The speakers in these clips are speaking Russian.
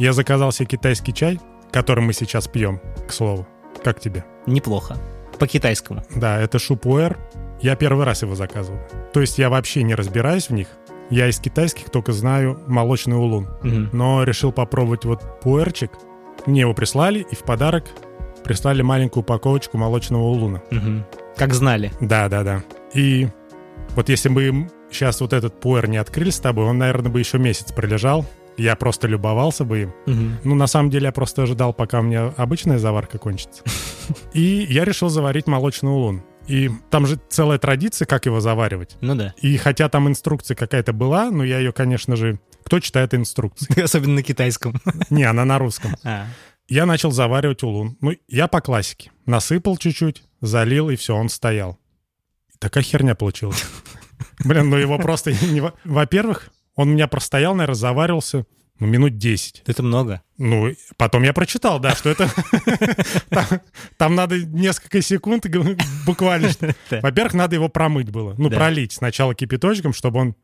Я заказал себе китайский чай, который мы сейчас пьем, к слову. Как тебе? Неплохо. По-китайскому. Да, это шупуэр. Я первый раз его заказывал. То есть я вообще не разбираюсь в них. Я из китайских только знаю молочный улун. Мгм. Но решил попробовать вот пуэрчик. Мне его прислали, и в подарок прислали маленькую упаковочку молочного улуна. Мгм. Как знали. Да, да, да. И вот если бы сейчас вот этот пуэр не открыли с тобой, он, наверное, бы еще месяц пролежал. Я просто любовался бы им. Мгм. Ну, на самом деле, я просто ожидал, пока у меня обычная заварка кончится. И я решил заварить молочный улун. И там же целая традиция, как его заваривать. Ну да. И хотя там инструкция какая-то была, но я ее, конечно же... Кто читает инструкции? Особенно на китайском. Не, она на русском. А, Я начал заваривать улун. Ну, я по классике. Насыпал чуть-чуть, залил, и все, он стоял. Такая херня получилась. Блин, ну его просто... Во-первых, он у меня простоял, наверное, заваривался ну, минут 10. Это много. Ну, потом я прочитал, да, что это... Там, надо несколько секунд, буквально. Во-первых, надо его промыть было. Ну, пролить сначала кипяточком, чтобы он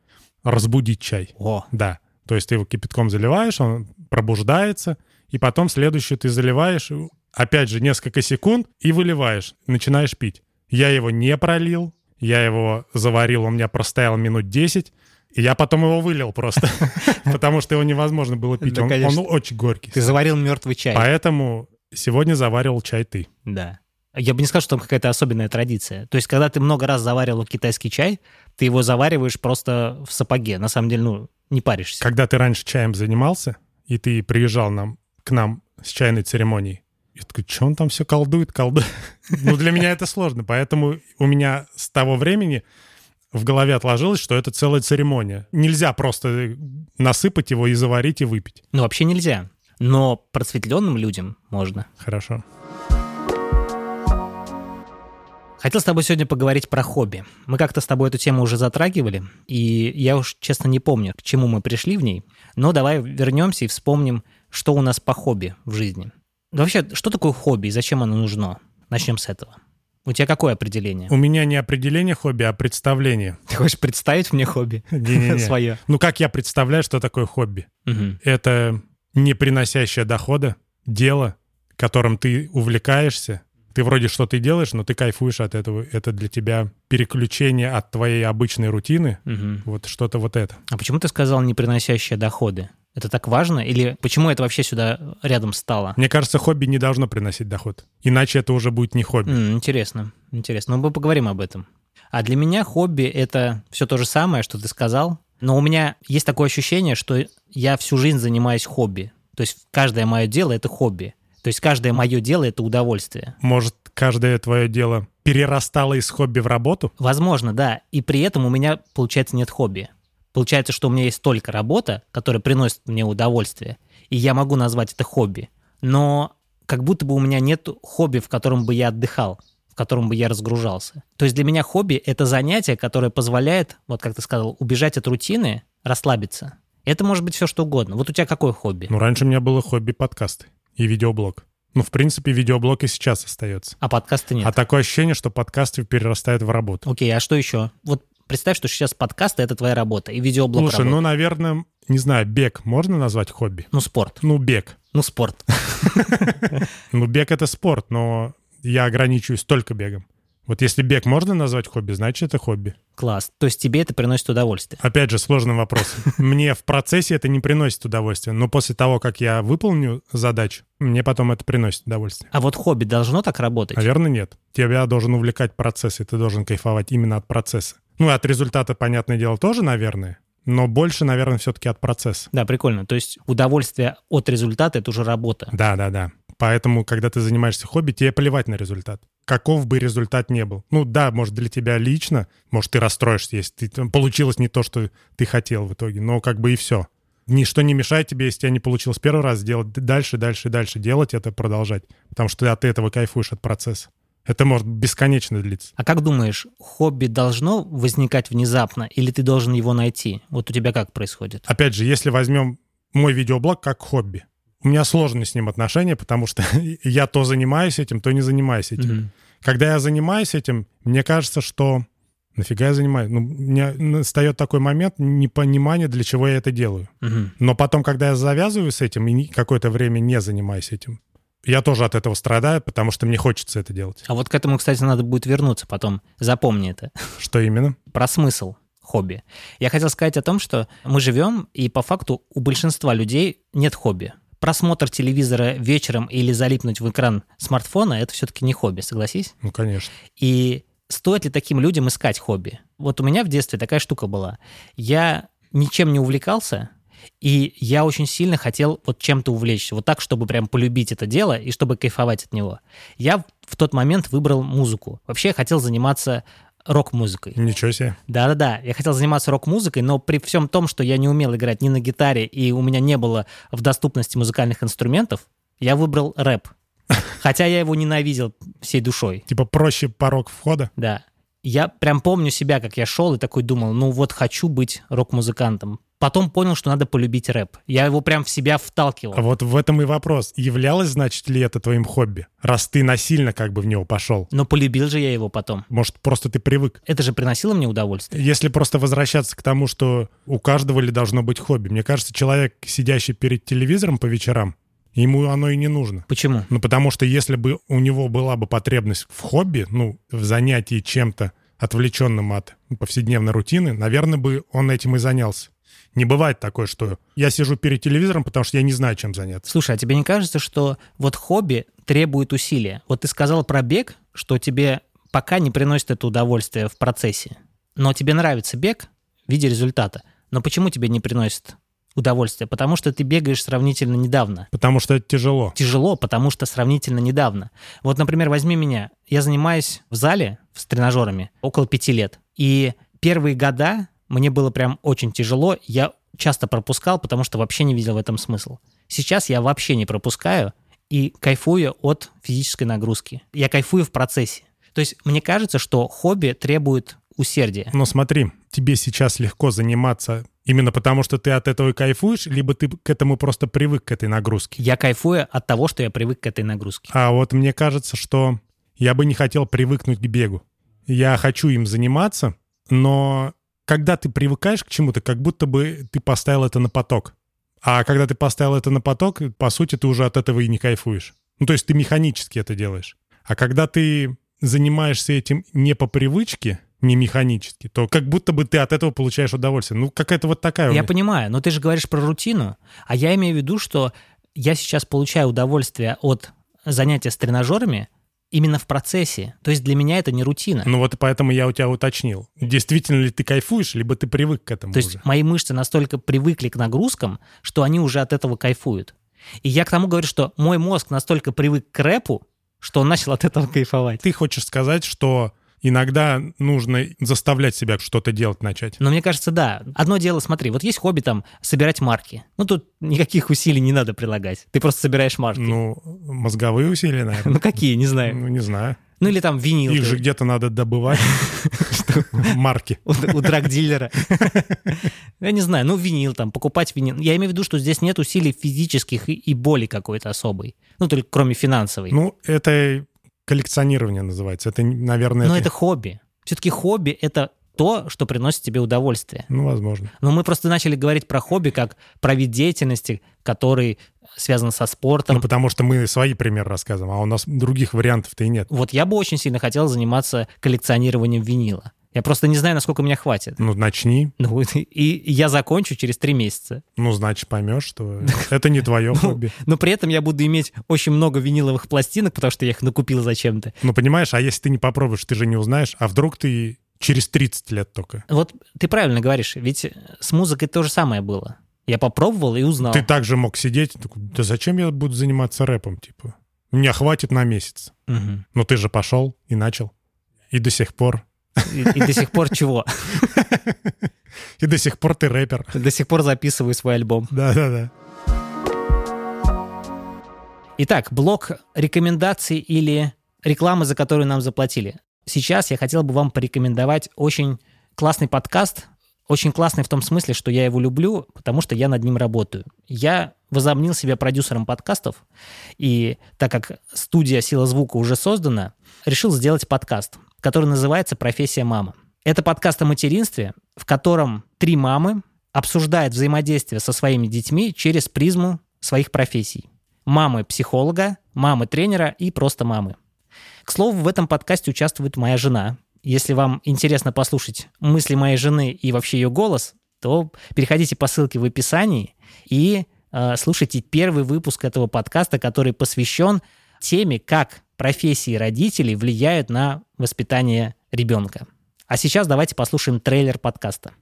разбудить чай. О, Да. То есть ты его кипятком заливаешь, он пробуждается, и потом следующую ты заливаешь, опять же, несколько секунд, и выливаешь, начинаешь пить. Я его не пролил, я его заварил, он у меня простоял минут 10, и я потом его вылил просто, потому что его невозможно было пить. Он очень горький. ты заварил мертвый чай. Поэтому сегодня заваривал чай ты. Да. Я бы не сказал, что там какая-то особенная традиция. То есть, когда ты много раз заваривал китайский чай, ты его завариваешь просто в сапоге. На самом деле, ну, не паришься. Когда ты раньше чаем занимался, и ты приезжал нам, к нам с чайной церемонией, я такой, что он там все колдует, колдует? Ну, для меня это сложно, поэтому у меня с того времени в голове отложилось, что это целая церемония. Нельзя просто насыпать его и заварить, и выпить. Ну, вообще нельзя. Но просветленным людям можно. Хорошо. Хотел с тобой сегодня поговорить про хобби. Мы как-то с тобой эту тему уже затрагивали, и я уж честно не помню, к чему мы пришли в ней. Но давай вернемся и вспомним, что у нас по хобби в жизни. Вообще, что такое хобби и зачем оно нужно? Начнем с этого. У тебя какое определение? У меня не определение хобби, а представление. Ты хочешь представить мне хобби Не-не-не. свое? Ну, как я представляю, что такое хобби? Это не приносящее дохода, дело, которым ты увлекаешься. Ты вроде что-то и делаешь, но ты кайфуешь от этого. Это для тебя переключение от твоей обычной рутины. Мгм. Вот что-то вот это. А почему ты сказал не приносящие доходы? Это так важно? Или почему это вообще сюда рядом стало? Мне кажется, хобби не должно приносить доход. Иначе это уже будет не хобби. М, интересно, интересно. Ну, мы поговорим об этом. А для меня хобби — это все то же самое, что ты сказал. Но у меня есть такое ощущение, что я всю жизнь занимаюсь хобби. То есть каждое мое дело — это хобби. То есть каждое мое дело — это удовольствие. Может, каждое твое дело перерастало из хобби в работу? Возможно, да. И при этом у меня, получается, нет хобби. Получается, что у меня есть только работа, которая приносит мне удовольствие, и я могу назвать это хобби. Но как будто бы у меня нет хобби, в котором бы я отдыхал, в котором бы я разгружался. То есть для меня хобби — это занятие, которое позволяет, вот как ты сказал, убежать от рутины, расслабиться. Это может быть все что угодно. Вот у тебя какое хобби? Ну, раньше у меня было хобби подкасты и видеоблог. Ну, в принципе, видеоблог и сейчас остается. А подкаста нет. А такое ощущение, что подкасты перерастают в работу. Окей, а что еще? Вот представь, что сейчас подкасты — это твоя работа, и видеоблог Слушай, работа. ну, наверное, не знаю, бег можно назвать хобби? ну, спорт. Ну, бег. Ну, спорт. Ну, бег — это спорт, но я ограничиваюсь только бегом. Вот если бег можно назвать хобби, значит, это хобби. Класс. То есть тебе это приносит удовольствие. Опять же, сложный вопрос. Мне в процессе это не приносит удовольствия, но после того, как я выполню задачу, мне потом это приносит удовольствие. А вот хобби должно так работать? Наверное, нет. Тебя должен увлекать процесс, и ты должен кайфовать именно от процесса. Ну, от результата, понятное дело, тоже, наверное, но больше, наверное, все-таки от процесса. Да, прикольно. То есть удовольствие от результата — это уже работа. Да, да, да. Поэтому, когда ты занимаешься хобби, тебе плевать на результат. Каков бы результат ни был. Ну да, может, для тебя лично, может, ты расстроишься, если ты, там, получилось не то, что ты хотел в итоге, но как бы и все. Ничто не мешает тебе, если тебя не получилось первый раз, делать дальше, дальше, дальше, делать это, продолжать. Потому что ты от этого кайфуешь от процесса. Это может бесконечно длиться. А как думаешь, хобби должно возникать внезапно или ты должен его найти? Вот у тебя как происходит? Опять же, если возьмем мой видеоблог как хобби, у меня сложные с ним отношения, потому что я то занимаюсь этим, то не занимаюсь этим. Мгм. Когда я занимаюсь этим, мне кажется, что Нафига я занимаюсь? Ну, у меня настает такой момент непонимания, для чего я это делаю. Мгм. Но потом, когда я завязываю с этим и какое-то время не занимаюсь этим, я тоже от этого страдаю, потому что мне хочется это делать. А вот к этому, кстати, надо будет вернуться потом. Запомни это. Что именно? Про смысл хобби. Я хотел сказать о том, что мы живем, и по факту у большинства людей нет хобби. Просмотр телевизора вечером или залипнуть в экран смартфона – это все-таки не хобби, согласись? Ну, конечно. И стоит ли таким людям искать хобби? Вот у меня в детстве такая штука была. Я ничем не увлекался, и я очень сильно хотел вот чем-то увлечься, вот так, чтобы прям полюбить это дело и чтобы кайфовать от него. Я в тот момент выбрал музыку. Вообще я хотел заниматься рок-музыкой. Ничего себе. Да-да-да, я хотел заниматься рок-музыкой, но при всем том, что я не умел играть ни на гитаре, и у меня не было в доступности музыкальных инструментов, я выбрал рэп. Хотя я его ненавидел всей душой. Типа проще порог входа. Да. Я прям помню себя, как я шел и такой думал, ну вот хочу быть рок-музыкантом. Потом понял, что надо полюбить рэп. Я его прям в себя вталкивал. А вот в этом и вопрос. Являлось, значит, ли это твоим хобби? Раз ты насильно как бы в него пошел. Но полюбил же я его потом. Может, просто ты привык. Это же приносило мне удовольствие. Если просто возвращаться к тому, что у каждого ли должно быть хобби. Мне кажется, человек, сидящий перед телевизором по вечерам, ему оно и не нужно. Почему? Ну, потому что если бы у него была бы потребность в хобби, ну, в занятии чем-то отвлеченным от повседневной рутины, наверное, бы он этим и занялся. Не бывает такое, что я сижу перед телевизором, потому что я не знаю, чем заняться. Слушай, а тебе не кажется, что вот хобби требует усилия? Вот ты сказал про бег, что тебе пока не приносит это удовольствие в процессе. Но тебе нравится бег в виде результата. Но почему тебе не приносит удовольствие? Потому что ты бегаешь сравнительно недавно. Потому что это тяжело. Тяжело, потому что сравнительно недавно. Вот, например, возьми меня. Я занимаюсь в зале с тренажерами около пяти лет. И первые года мне было прям очень тяжело. Я часто пропускал, потому что вообще не видел в этом смысл. Сейчас я вообще не пропускаю и кайфую от физической нагрузки. Я кайфую в процессе. То есть мне кажется, что хобби требует усердия. Но смотри, тебе сейчас легко заниматься именно потому, что ты от этого кайфуешь, либо ты к этому просто привык, к этой нагрузке. Я кайфую от того, что я привык к этой нагрузке. А вот мне кажется, что я бы не хотел привыкнуть к бегу. Я хочу им заниматься, но когда ты привыкаешь к чему-то, как будто бы ты поставил это на поток. А когда ты поставил это на поток, по сути, ты уже от этого и не кайфуешь. Ну, то есть ты механически это делаешь. А когда ты занимаешься этим не по привычке, не механически, то как будто бы ты от этого получаешь удовольствие. Ну, какая-то вот такая Я понимаю, но ты же говоришь про рутину, а я имею в виду, что я сейчас получаю удовольствие от занятия с тренажерами именно в процессе. То есть для меня это не рутина. Ну вот и поэтому я у тебя уточнил. Действительно ли ты кайфуешь, либо ты привык к этому То есть уже? мои мышцы настолько привыкли к нагрузкам, что они уже от этого кайфуют. И я к тому говорю, что мой мозг настолько привык к рэпу, что он начал от этого кайфовать. Ты хочешь сказать, что иногда нужно заставлять себя что-то делать начать? Но мне кажется, да. Одно дело, смотри, вот есть хобби там собирать марки. Ну тут никаких усилий не надо прилагать. Ты просто собираешь марки. Ну, Ну, мозговые усилия, наверное. какие, не знаю. Ну, не знаю. Ну или там винил. Их же где-то надо добывать. Марки. у, драгдилера. Я не знаю, ну винил там, покупать винил. Я имею в виду, что здесь нет усилий физических и боли какой-то особой. Ну, только кроме финансовой. Ну, это коллекционирование называется. Это, наверное, Но это- это хобби. Все-таки хобби — это то, что приносит тебе удовольствие. Ну, возможно. Но мы просто начали говорить про хобби как про вид деятельности, который связан со спортом. Ну, потому что мы свои примеры рассказываем, а у нас других вариантов-то и нет. Вот я бы очень сильно хотел заниматься коллекционированием винила. Я просто не знаю, насколько меня хватит. Ну, начни. Ну, и я закончу через три месяца. Ну, значит, поймешь, что это не твое хобби. Но при этом я буду иметь очень много виниловых пластинок, потому что я их накупил зачем-то. Ну, понимаешь, а если ты не попробуешь, ты же не узнаешь, а вдруг ты через 30 лет только. Вот ты правильно говоришь, ведь с музыкой то же самое было. Я попробовал и узнал. Ты также мог сидеть, такой, да зачем я буду заниматься рэпом, типа? Меня хватит на месяц. Мгм. Но ты же пошел и начал. И до сих пор. И, и до сих пор чего? И до сих пор ты рэпер. До сих пор записываю свой альбом. Да-да-да. Итак, блок рекомендаций или рекламы, за которую нам заплатили. Сейчас я хотел бы вам порекомендовать очень классный подкаст. Очень классный в том смысле, что я его люблю, потому что я над ним работаю. Я возомнил себя продюсером подкастов, и так как студия «Сила звука» уже создана, решил сделать подкаст, который называется «Профессия мама». Это подкаст о материнстве, в котором три мамы обсуждают взаимодействие со своими детьми через призму своих профессий. Мамы психолога, мамы тренера и просто мамы. К слову, в этом подкасте участвует моя жена. Если вам интересно послушать мысли моей жены и вообще ее голос, то переходите по ссылке в описании и э, слушайте первый выпуск этого подкаста, который посвящен теме, как профессии родителей влияют на воспитание ребенка. А сейчас давайте послушаем трейлер подкаста.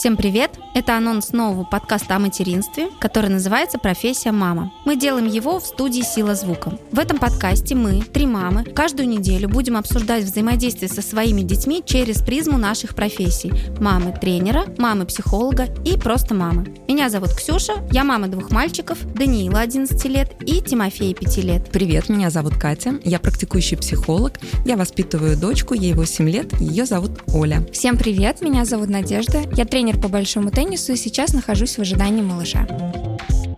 Всем привет! Это анонс нового подкаста о материнстве, который называется «Профессия мама». Мы делаем его в студии «Сила звука». В этом подкасте мы, три мамы, каждую неделю будем обсуждать взаимодействие со своими детьми через призму наших профессий. Мамы тренера, мамы психолога и просто мамы. Меня зовут Ксюша, я мама двух мальчиков, Даниила 11 лет и Тимофея 5 лет. Привет, меня зовут Катя, я практикующий психолог, я воспитываю дочку, ей 8 лет, ее зовут Оля. Всем привет, меня зовут Надежда, я тренер по большому теннису и сейчас нахожусь в ожидании малыша.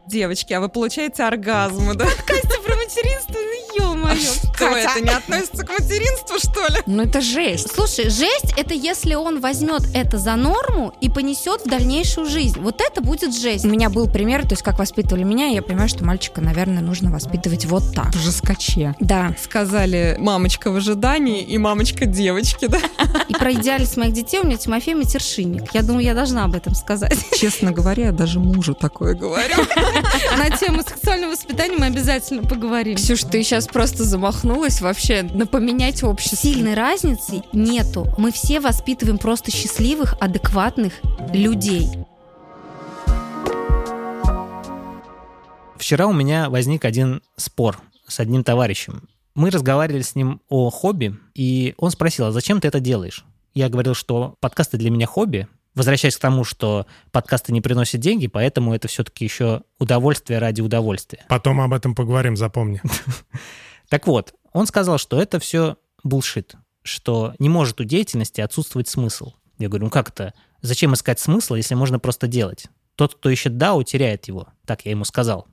Девочки, а вы получаете оргазмы, да? Катя про материнство, ну ё-моё. Что, это не относится к материнству, что ли? Ну это жесть. Слушай, жесть это если он возьмет это за норму и понесет в дальнейшую жизнь. Вот это будет жесть. У меня был пример, то есть как воспитывали меня, и я понимаю, что мальчика, наверное, нужно воспитывать вот так. В жескаче. Да. Сказали мамочка в ожидании и мамочка девочки, да? И про идеальность моих детей у меня Тимофей матершинник. Я думаю, я должна об этом сказать. Честно говоря, я даже мужу такое говорю. На тему сексуального воспитания мы обязательно поговорим. Ксюш, ты сейчас просто замахнулась вообще на поменять общество. Сильной разницы нету. Мы все воспитываем просто счастливых, адекватных людей. Вчера у меня возник один спор с одним товарищем. Мы разговаривали с ним о хобби, и он спросил, а зачем ты это делаешь? Я говорил, что подкасты для меня хобби, возвращаясь к тому, что подкасты не приносят деньги, поэтому это все-таки еще удовольствие ради удовольствия. Потом об этом поговорим, запомни. Так вот, он сказал, что это все булшит, что не может у деятельности отсутствовать смысл. Я говорю, ну как это? Зачем искать смысл, если можно просто делать? Тот, кто ищет DAO, теряет его. Так я ему сказал.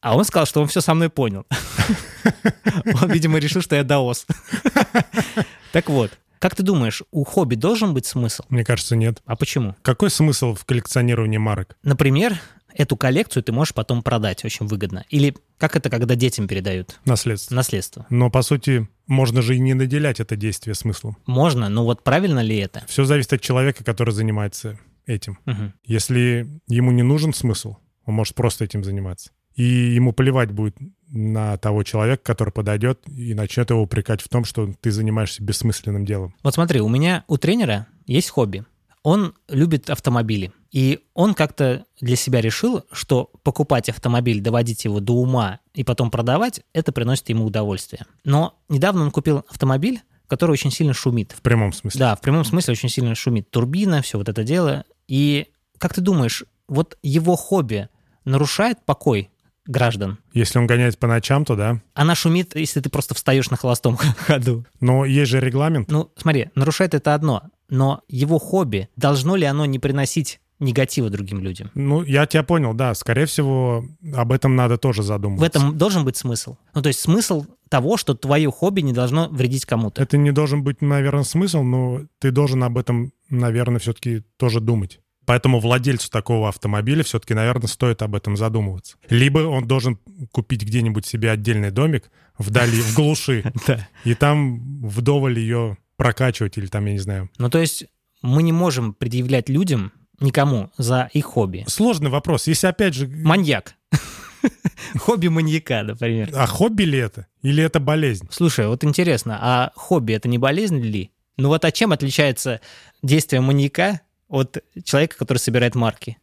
А он сказал, что он все со мной понял. Он, видимо, решил, что я даос. Так вот, как ты думаешь, у хобби должен быть смысл? Мне кажется, нет. А почему? Какой смысл в коллекционировании марок? Например, эту коллекцию ты можешь потом продать очень выгодно. Или как это, когда детям передают? Наследство. Наследство. Но, по сути, можно же и не наделять это действие смыслом. Можно, но вот правильно ли это? Все зависит от человека, который занимается этим. Мгм. Если ему не нужен смысл, он может просто этим заниматься. И ему плевать будет на того человека, который подойдет и начнет его упрекать в том, что ты занимаешься бессмысленным делом. Вот смотри, у меня у тренера есть хобби. Он любит автомобили. И он как-то для себя решил, что покупать автомобиль, доводить его до ума и потом продавать, это приносит ему удовольствие. Но недавно он купил автомобиль, который очень сильно шумит. В прямом смысле. Да, в прямом смысле очень сильно шумит. Турбина, все вот это дело. И как ты думаешь, вот его хобби нарушает покой граждан? Если он гоняет по ночам, то да. Она шумит, если ты просто встаешь на холостом ходу. Но есть же регламент. Ну, смотри, нарушает это одно, но его хобби, должно ли оно не приносить негатива другим людям? Ну, я тебя понял, да. Скорее всего, об этом надо тоже В задумываться. этом должен быть смысл. Ну, то есть смысл того, что твое хобби не должно вредить кому-то. Это не должен быть, наверное, смысл, но ты должен об этом, наверное, все-таки тоже думать. Поэтому владельцу такого автомобиля все-таки, наверное, стоит об этом задумываться. Либо он должен купить где-нибудь себе отдельный домик вдали, в глуши, и там вдоволь ее прокачивать или там, я не знаю. Ну, то есть мы не можем предъявлять людям никому за их хобби. Сложный вопрос. Если, опять же, Маньяк. Хобби маньяка, например. а хобби ли это? Или это болезнь? Слушай, вот интересно, а хобби это не болезнь ли? Ну вот а чем отличается действие маньяка от человека, который собирает марки?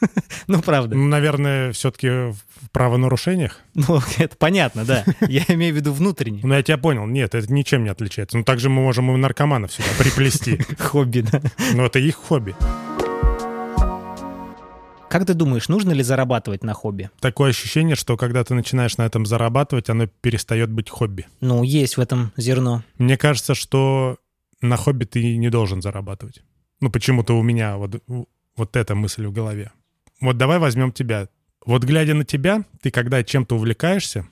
Ну, правда. Ну, наверное, все-таки в правонарушениях. Ну, это понятно, да. Я имею в виду внутренне. Ну, я тебя понял. Нет, это ничем не отличается. Ну, также мы можем и наркоманов сюда приплести. Хобби, да. Но это их хобби. Как ты думаешь, нужно ли зарабатывать на хобби? Такое ощущение, что когда ты начинаешь на этом зарабатывать, оно перестает быть хобби. Ну, есть в этом зерно. Мне кажется, что на хобби ты не должен зарабатывать. Ну, почему-то у меня вот, вот эта мысль в голове. Вот давай возьмем тебя. Вот глядя на тебя, ты когда чем-то увлекаешься,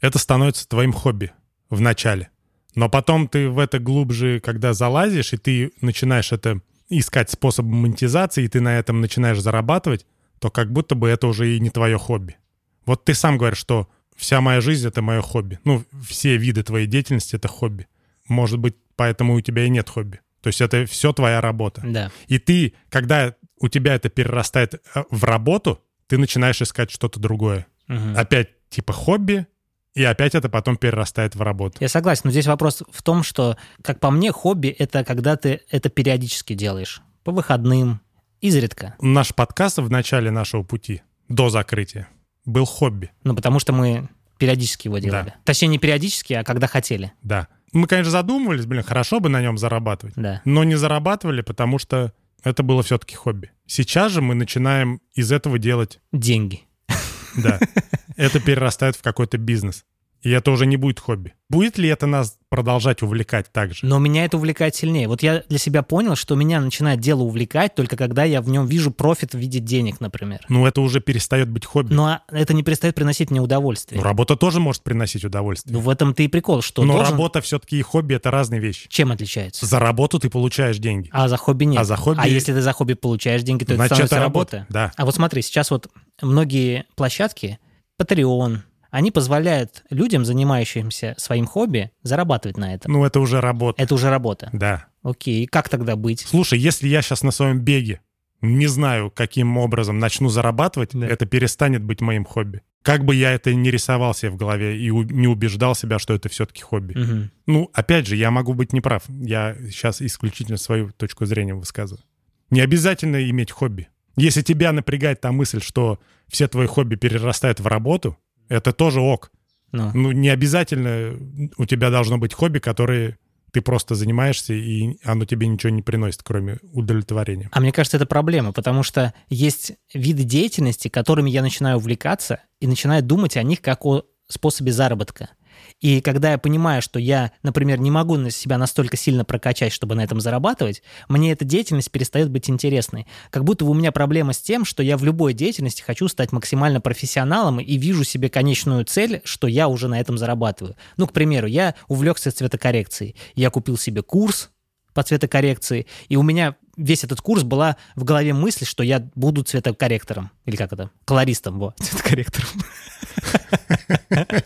это становится твоим хобби в начале. Но потом ты в это глубже, когда залазишь, и ты начинаешь это искать способ монетизации, и ты на этом начинаешь зарабатывать, то как будто бы это уже и не твое хобби. Вот ты сам говоришь, что вся моя жизнь — это мое хобби. Ну, все виды твоей деятельности — это хобби. Может быть, поэтому у тебя и нет хобби. То есть это все твоя работа. Да. И ты, когда у тебя это перерастает э, в работу, ты начинаешь искать что-то другое. Мгм. Опять типа хобби, и опять это потом перерастает в работу. Я согласен, но здесь вопрос в том, что, как по мне, хобби — это когда ты это периодически делаешь. По выходным, изредка. Наш подкаст в начале нашего пути, до закрытия, был хобби, Ну, потому что мы периодически его делали. Да. Точнее, не периодически, а когда хотели. да. Мы, конечно, задумывались, блин, хорошо бы на нем зарабатывать, Да. но не зарабатывали, потому что это было все-таки хобби. Сейчас же мы начинаем из этого делать, Деньги. да, это перерастает в какой-то бизнес. И это уже не будет хобби. Будет ли это нас продолжать увлекать так же? Но меня это увлекает сильнее. Вот я для себя понял, что меня начинает дело увлекать только когда я в нем вижу профит в виде денег, например. Ну, это уже перестает быть хобби. Но это не перестает приносить мне удовольствие. Ну, работа тоже может приносить удовольствие. Ну, в этом-то и прикол, что Но должен- работа все-таки и хобби — это разные вещи. Чем отличается? За работу ты получаешь деньги. А за хобби нет. А за хобби- А если ты за хобби получаешь деньги, то Значит, это становится это работа. работа. Да. А вот смотри, сейчас вот многие площадки, Patreon, они позволяют людям, занимающимся своим хобби, зарабатывать на этом. Ну, это уже работа. Это уже работа. Да. Окей, как тогда быть? Слушай, если я сейчас на своем беге не знаю, каким образом начну зарабатывать, Да. это перестанет быть моим хобби. Как бы я это не рисовал себе в голове и у- не убеждал себя, что это все-таки хобби. Мгм. Ну, опять же, я могу быть неправ. Я сейчас исключительно свою точку зрения высказываю. Не обязательно иметь хобби. Если тебя напрягает та мысль, что все твои хобби перерастают в работу, это тоже ок. Ну, Ну, не обязательно у тебя должно быть хобби, которое ты просто занимаешься, и оно тебе ничего не приносит, кроме удовлетворения. А мне кажется, это проблема, потому что есть виды деятельности, которыми я начинаю увлекаться и начинаю думать о них как о способе заработка. И когда я понимаю, что я, например, не могу на себя настолько сильно прокачать, чтобы на этом зарабатывать, мне эта деятельность перестает быть интересной. Как будто бы у меня проблема с тем, что я в любой деятельности хочу стать максимально профессионалом и вижу себе конечную цель, что я уже на этом зарабатываю. Ну, к примеру, я увлекся цветокоррекцией. Я купил себе курс по цветокоррекции, и у меня весь этот курс была в голове мысль, что я буду цветокорректором. Или как это? Колористом, вот, цветокорректором.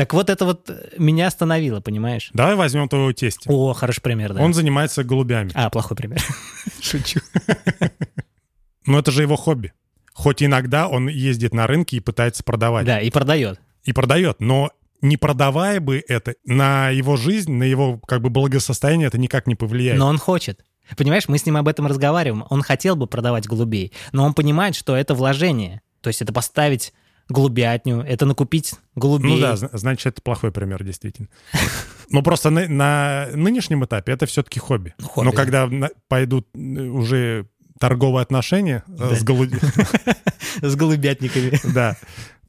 Так вот это вот меня остановило, понимаешь? Давай возьмем твоего тестя. О, хороший пример, да. Он занимается голубями. А, плохой пример. Шучу. Но это же его хобби. Хоть иногда он ездит на рынке и пытается продавать. Да, и продает. И продает. Но не продавая бы это, на его жизнь, на его как бы благосостояние это никак не повлияет. Но он хочет. Понимаешь, мы с ним об этом разговариваем. Он хотел бы продавать голубей, но он понимает, что это вложение. То есть это поставить голубятню, это накупить голубей. Ну да, зна- значит, это плохой пример, действительно. Но просто на, на нынешнем этапе это все-таки хобби. Ну, хобби, Но да. когда на- пойдут э, уже торговые отношения э, Да. с С голубятниками. да,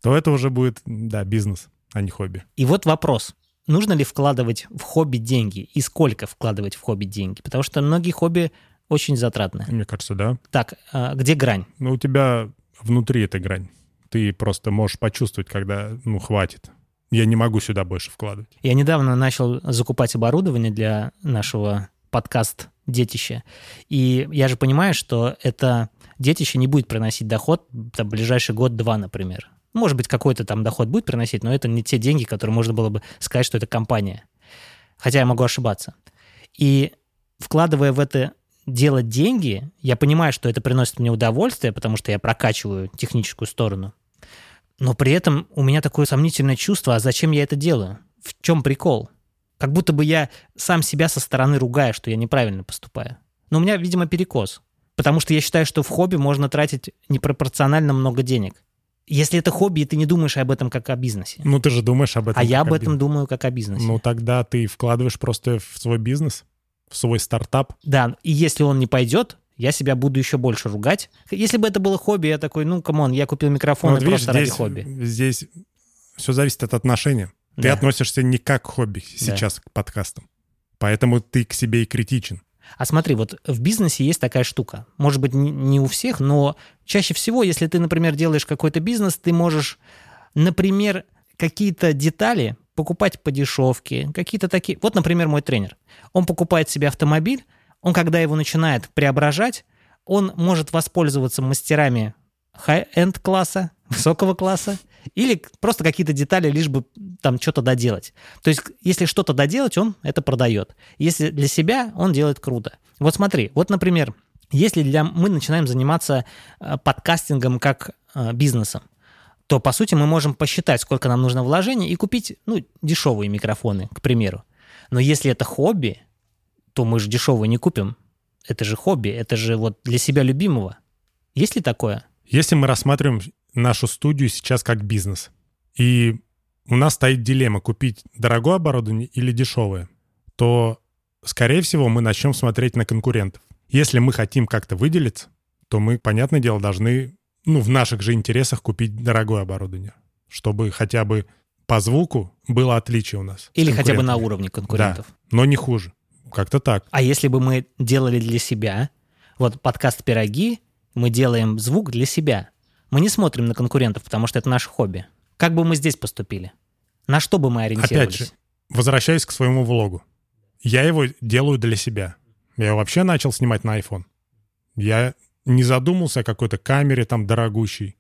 то это уже будет, да, бизнес, а не хобби. И вот вопрос. Нужно ли вкладывать в хобби деньги? И сколько вкладывать в хобби деньги? Потому что многие хобби очень затратны. Мне кажется, да. Так, а где грань? Но у тебя внутри эта грань. Ты просто можешь почувствовать, когда, ну, хватит. Я не могу сюда больше вкладывать. Я недавно начал закупать оборудование для нашего подкаст детища. И я же понимаю, что это детище не будет приносить доход там, ближайший год-два, например. Может быть, какой-то там доход будет приносить, но это не те деньги, которые можно было бы сказать, что это компания. Хотя я могу ошибаться. И вкладывая в это дело деньги, я понимаю, что это приносит мне удовольствие, потому что я прокачиваю техническую сторону. Но при этом у меня такое сомнительное чувство, а зачем я это делаю? В чем прикол? Как будто бы я сам себя со стороны ругаю, что я неправильно поступаю. Но у меня, видимо, перекос. Потому что я считаю, что в хобби можно тратить непропорционально много денег. Если это хобби, и ты не думаешь об этом как о бизнесе. Ну, ты же думаешь об этом. А я об этом бизнесе. думаю как о бизнесе. Ну, тогда ты вкладываешь просто в свой бизнес, в свой стартап. Да, и если он не пойдет, я себя буду еще больше ругать. Если бы это было хобби, я такой, ну, come on, я купил микрофон Ну, вот видишь, просто ради здесь, хобби. здесь все зависит от отношения. Ты Да. относишься не как хобби сейчас к подкастам. Поэтому ты к себе и критичен. А смотри, вот в бизнесе есть такая штука. Может быть, не у всех, но чаще всего, если ты, например, делаешь какой-то бизнес, ты можешь, например, какие-то детали покупать по дешевке, какие-то такие. Вот, например, мой тренер. Он покупает себе автомобиль, он, когда его начинает преображать, он может воспользоваться мастерами high-end класса, высокого класса, или просто какие-то детали, лишь бы там что-то доделать. То есть, если что-то доделать, он это продает. Если для себя, он делает круто. Вот смотри, вот, например, если для, мы начинаем заниматься э, подкастингом как э, бизнесом, то, по сути, мы можем посчитать, сколько нам нужно вложений и купить, ну, дешевые микрофоны, к примеру. Но если это хобби, то мы же дешевые не купим. Это же хобби, это же вот для себя любимого. Есть ли такое? Если мы рассматриваем нашу студию сейчас как бизнес, и у нас стоит дилемма купить дорогое оборудование или дешевое, то, скорее всего, мы начнем смотреть на конкурентов. Если мы хотим как-то выделиться, то мы, понятное дело, должны, ну, в наших же интересах купить дорогое оборудование, чтобы хотя бы по звуку было отличие у нас. Или хотя бы на уровне конкурентов. Да, но не хуже. Как-то так. А если бы мы делали для себя, вот подкаст «Пироги», мы делаем звук для себя. Мы не смотрим на конкурентов, потому что это наше хобби. Как бы мы здесь поступили? На что бы мы ориентировались? Опять же, возвращаясь к своему влогу. Я его делаю для себя. Я вообще начал снимать на iPhone. Я не задумался о какой-то камере там дорогущей.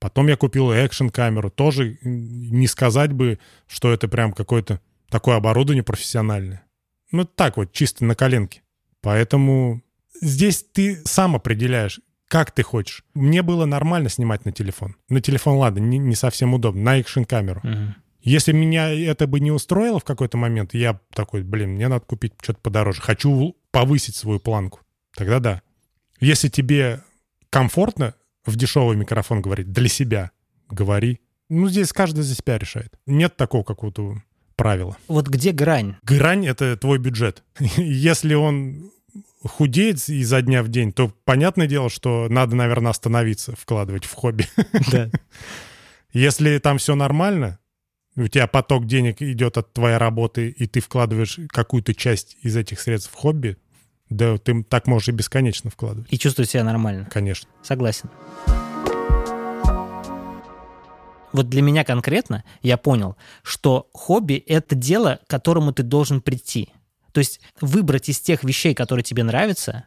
Потом я купил экшн-камеру. Тоже не сказать бы, что это прям какое-то такое оборудование профессиональное. Ну, так вот, чисто на коленке. Поэтому здесь ты сам определяешь, как ты хочешь. Мне было нормально снимать на телефон. На телефон, ладно, не, не совсем удобно. На экшн-камеру. Мгм. Если меня это бы не устроило в какой-то момент, я такой, блин, мне надо купить что-то подороже. Хочу повысить свою планку. Тогда да. Если тебе комфортно в дешевый микрофон говорить для себя, говори. Ну, здесь каждый за себя решает. Нет такого какого-то правила. Вот где грань? Грань — это твой бюджет. Если он худеет изо дня в день, то понятное дело, что надо, наверное, остановиться, вкладывать в хобби. Да. Если там все нормально, у тебя поток денег идет от твоей работы, и ты вкладываешь какую-то часть из этих средств в хобби, да ты так можешь и бесконечно вкладывать. И чувствовать себя нормально. Конечно. Согласен. Вот для меня конкретно я понял, что хобби — это дело, к которому ты должен прийти. То есть выбрать из тех вещей, которые тебе нравятся,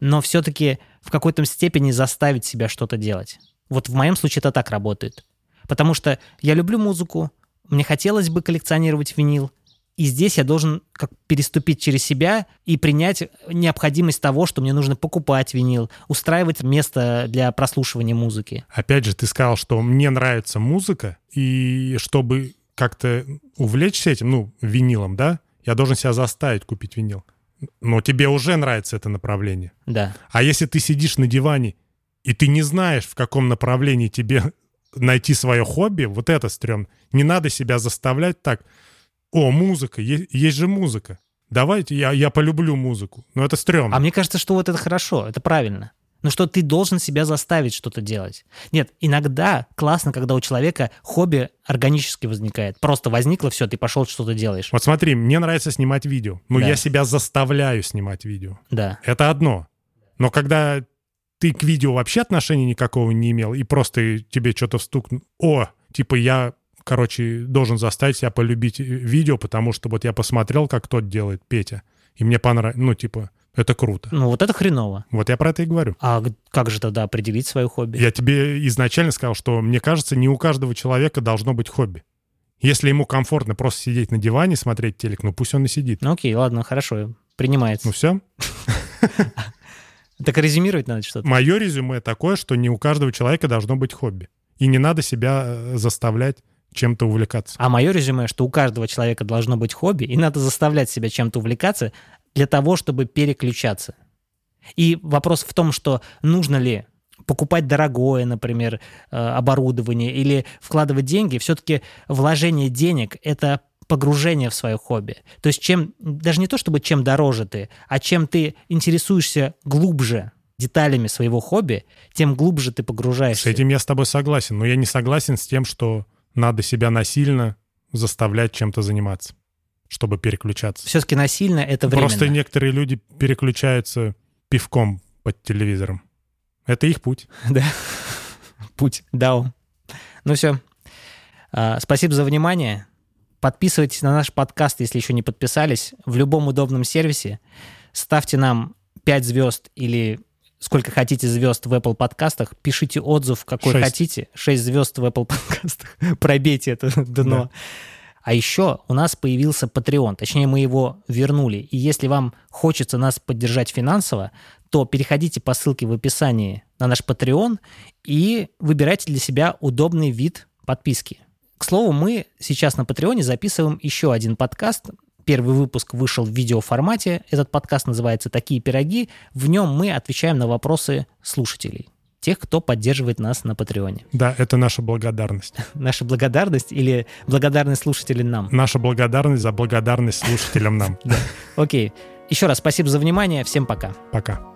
но все-таки в какой-то степени заставить себя что-то делать. Вот в моем случае это так работает. Потому что я люблю музыку, мне хотелось бы коллекционировать винил, и здесь я должен как переступить через себя и принять необходимость того, что мне нужно покупать винил, устраивать место для прослушивания музыки. Опять же, ты сказал, что мне нравится музыка, и чтобы как-то увлечься этим, ну, винилом, да, я должен себя заставить купить винил. Но тебе уже нравится это направление. Да. А если ты сидишь на диване, и ты не знаешь, в каком направлении тебе найти свое хобби, вот это стрём. Не надо себя заставлять так. О, музыка, есть, есть же музыка. Давайте, я, я полюблю музыку. Но это стрёмно. А мне кажется, что вот это хорошо, это правильно. Но что ты должен себя заставить что-то делать. Нет, иногда классно, когда у человека хобби органически возникает. Просто возникло все, ты пошел что-то делаешь. Вот смотри, мне нравится снимать видео, но Да. я себя заставляю снимать видео. Да. Это одно. Но когда ты к видео вообще отношения никакого не имел, и просто тебе что-то стукнул, о, типа я, короче, должен заставить себя полюбить э, видео, потому что вот я посмотрел, как тот делает, Петя, и мне понравилось, ну, типа, это круто. Ну вот это хреново. Вот я про это и говорю. А как же тогда определить свое хобби? Я тебе изначально сказал, что мне кажется, не у каждого человека должно быть хобби. Если ему комфортно просто сидеть на диване, смотреть телек, ну пусть он и сидит. Ну окей, ладно, хорошо, принимается. Ну все. Так резюмировать надо что-то. Мое резюме такое, что не у каждого человека должно быть хобби. И не надо себя э, заставлять чем-то увлекаться. А мое резюме, что у каждого человека должно быть хобби, и надо заставлять себя чем-то увлекаться для того, чтобы переключаться. И вопрос в том, что нужно ли покупать дорогое, например, э, оборудование или вкладывать деньги, все-таки вложение денег — это погружение в свое хобби. То есть чем, даже не то чтобы чем дороже ты, а чем ты интересуешься глубже деталями своего хобби, тем глубже ты С погружаешься. этим я с тобой согласен, но я не согласен с тем, что надо себя насильно заставлять чем-то заниматься, чтобы переключаться. Все-таки насильно это временно. Просто некоторые люди переключаются пивком под телевизором. Это их путь. Да. Путь. Дао. Ну все. спасибо за внимание. Подписывайтесь на наш подкаст, если еще не подписались, в любом удобном сервисе. Ставьте нам 5 звезд или сколько хотите звезд в Apple подкастах. Пишите отзыв, какой Шесть. хотите. 6 звезд в Apple подкастах. Пробейте это дно. Да. А еще у нас появился Patreon, точнее мы его вернули. И если вам хочется нас поддержать финансово, то переходите по ссылке в описании на наш Patreon и выбирайте для себя удобный вид подписки. К слову, мы сейчас на Патреоне записываем еще один подкаст. Первый выпуск вышел в видеоформате. Этот подкаст называется «Такие пироги». В нем мы отвечаем на вопросы слушателей, тех, кто поддерживает нас на Патреоне. Да, это наша благодарность. Наша благодарность или благодарность слушателей нам? Наша благодарность за благодарность слушателям нам. Окей. Еще раз спасибо за внимание. Всем пока. Пока.